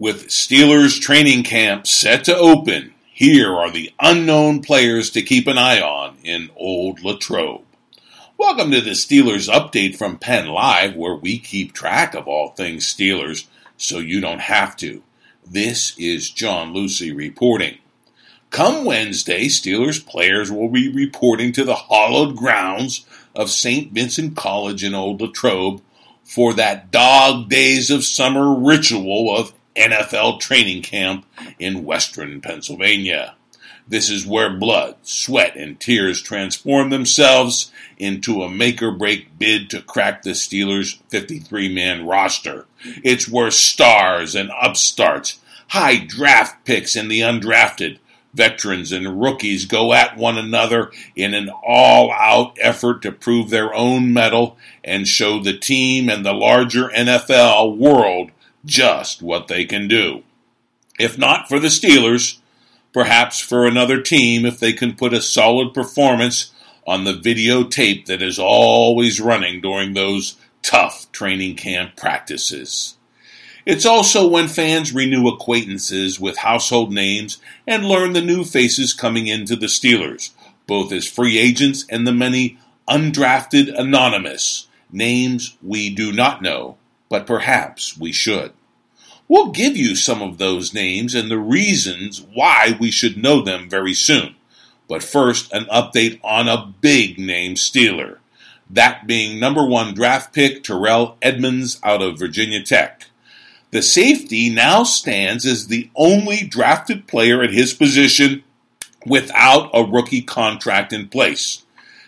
With Steelers training camp set to open, here are the unknown players to keep an eye on in Old Latrobe. Welcome to the Steelers update from Penn Live, where we keep track of all things Steelers so you don't have to. This is John Lucy reporting. Come Wednesday, Steelers players will be reporting to the hallowed grounds of St. Vincent College in Old Latrobe for that dog days of summer ritual of NFL training camp in western Pennsylvania. This is where blood, sweat, and tears transform themselves into a make or break bid to crack the Steelers' 53 man roster. It's where stars and upstarts, high draft picks, and the undrafted, veterans and rookies go at one another in an all out effort to prove their own mettle and show the team and the larger NFL world just what they can do. If not for the Steelers, perhaps for another team if they can put a solid performance on the videotape that is always running during those tough training camp practices. It's also when fans renew acquaintances with household names and learn the new faces coming into the Steelers, both as free agents and the many undrafted anonymous names we do not know, but perhaps we should. We'll give you some of those names and the reasons why we should know them very soon. But first, an update on a big name Steeler. That being number one draft pick Terrell Edmunds out of Virginia Tech. The safety now stands as the only drafted player at his position without a rookie contract in place.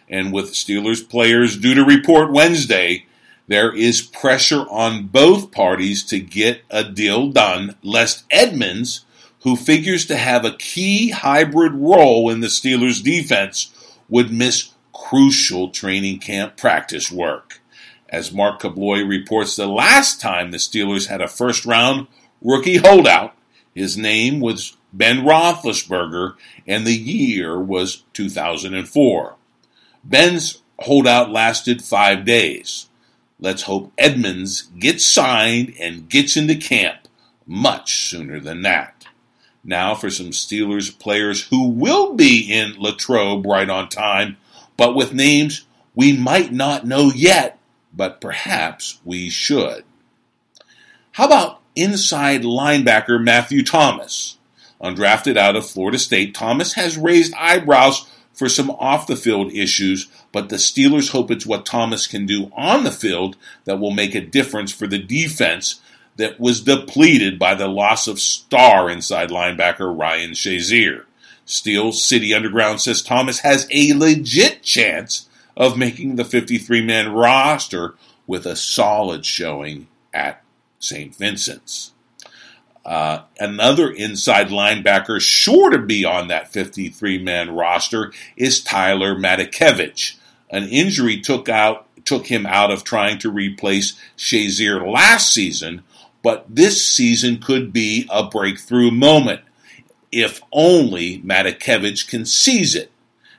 And with Steelers players due to report Wednesday, there is pressure on both parties to get a deal done, lest Edmunds, who figures to have a key hybrid role in the Steelers' defense, would miss crucial training camp practice work. As Mark Kaboly reports, the last time the Steelers had a first round rookie holdout, his name was Ben Roethlisberger, and the year was 2004. Ben's holdout lasted five days. Let's hope Edmunds gets signed and gets into camp much sooner than that. Now for some Steelers players who will be in Latrobe right on time, but with names we might not know yet, but perhaps we should. How about inside linebacker Matthew Thomas? Undrafted out of Florida State, Thomas has raised eyebrows for some off the field issues, but the Steelers hope it's what Thomas can do on the field that will make a difference for the defense that was depleted by the loss of star inside linebacker Ryan Shazier. Steel City Underground says Thomas has a legit chance of making the 53 man roster with a solid showing at St. Vincent's. Uh, another inside linebacker sure to be on that 53 man roster is Tyler Matakevich. An injury took out took him out of trying to replace Shazier last season, but this season could be a breakthrough moment if only Matakevich can seize it.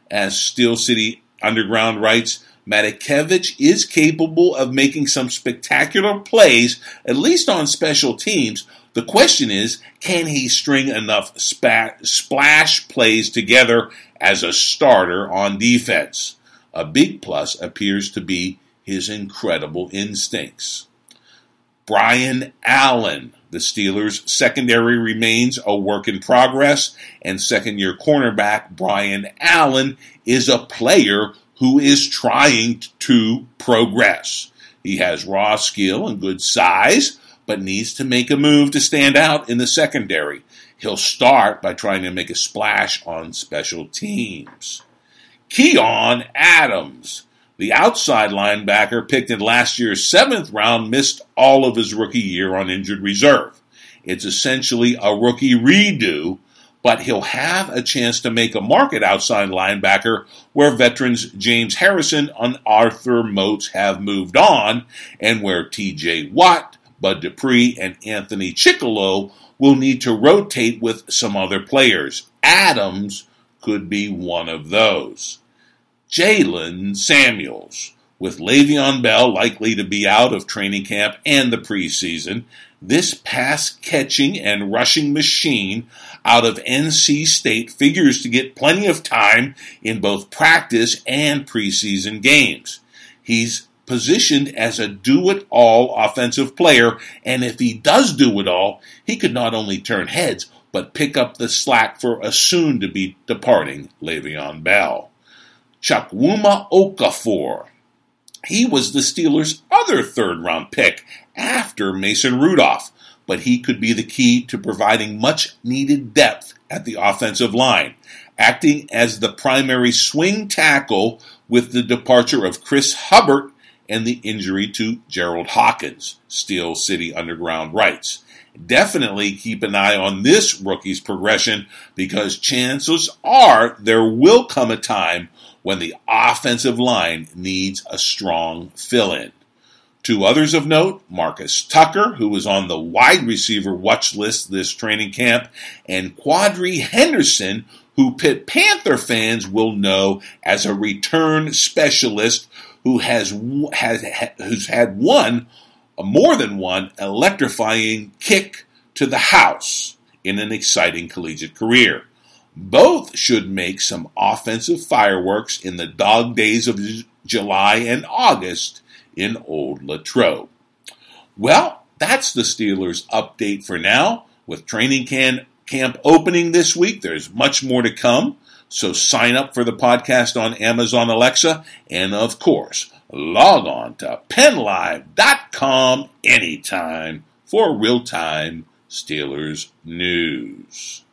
As Steel City Underground writes, Matakevich is capable of making some spectacular plays, at least on special teams, the question is, can he string enough spat, splash plays together as a starter on defense? A big plus appears to be his incredible instincts. Brian Allen. The Steelers' secondary remains a work in progress, and second year cornerback Brian Allen is a player who is trying to progress. He has raw skill and good size, but needs to make a move to stand out in the secondary. He'll start by trying to make a splash on special teams. Keion Adams, the outside linebacker picked in last year's seventh round, missed all of his rookie year on injured reserve. It's essentially a rookie redo, but he'll have a chance to make a market outside linebacker where veterans James Harrison and Arthur Moats have moved on, and where TJ Watt, Bud Dupree, and Anthony Chickillo will need to rotate with some other players. Adams could be one of those. Jaylen Samuels. With Le'Veon Bell likely to be out of training camp and the preseason, this pass catching and rushing machine out of NC State figures to get plenty of time in both practice and preseason games. He's positioned as a do it all offensive player, and if he does do it all, he could not only turn heads, but pick up the slack for a soon to be departing Le'Veon Bell. Chukwuma Okorafor. He was the Steelers' other third round pick after Mason Rudolph, but he could be the key to providing much needed depth at the offensive line, acting as the primary swing tackle with the departure of Chris Hubbard and the injury to Gerald Hawkins, Steel City Underground writes. Definitely keep an eye on this rookie's progression because chances are there will come a time when the offensive line needs a strong fill in. Two others of note Marcus Tucker, who was on the wide receiver watch list this training camp, and Quadree Henderson, who Pitt Panther fans will know as a return specialist who has, has who's had one, more than one electrifying kick to the house in an exciting collegiate career. Both should make some offensive fireworks in the dog days of July and August in Old Latrobe. Well, that's the Steelers' update for now. With training camp opening this week, there's much more to come. So sign up for the podcast on Amazon Alexa, and of course, log on to pennlive.com anytime for real time Steelers news.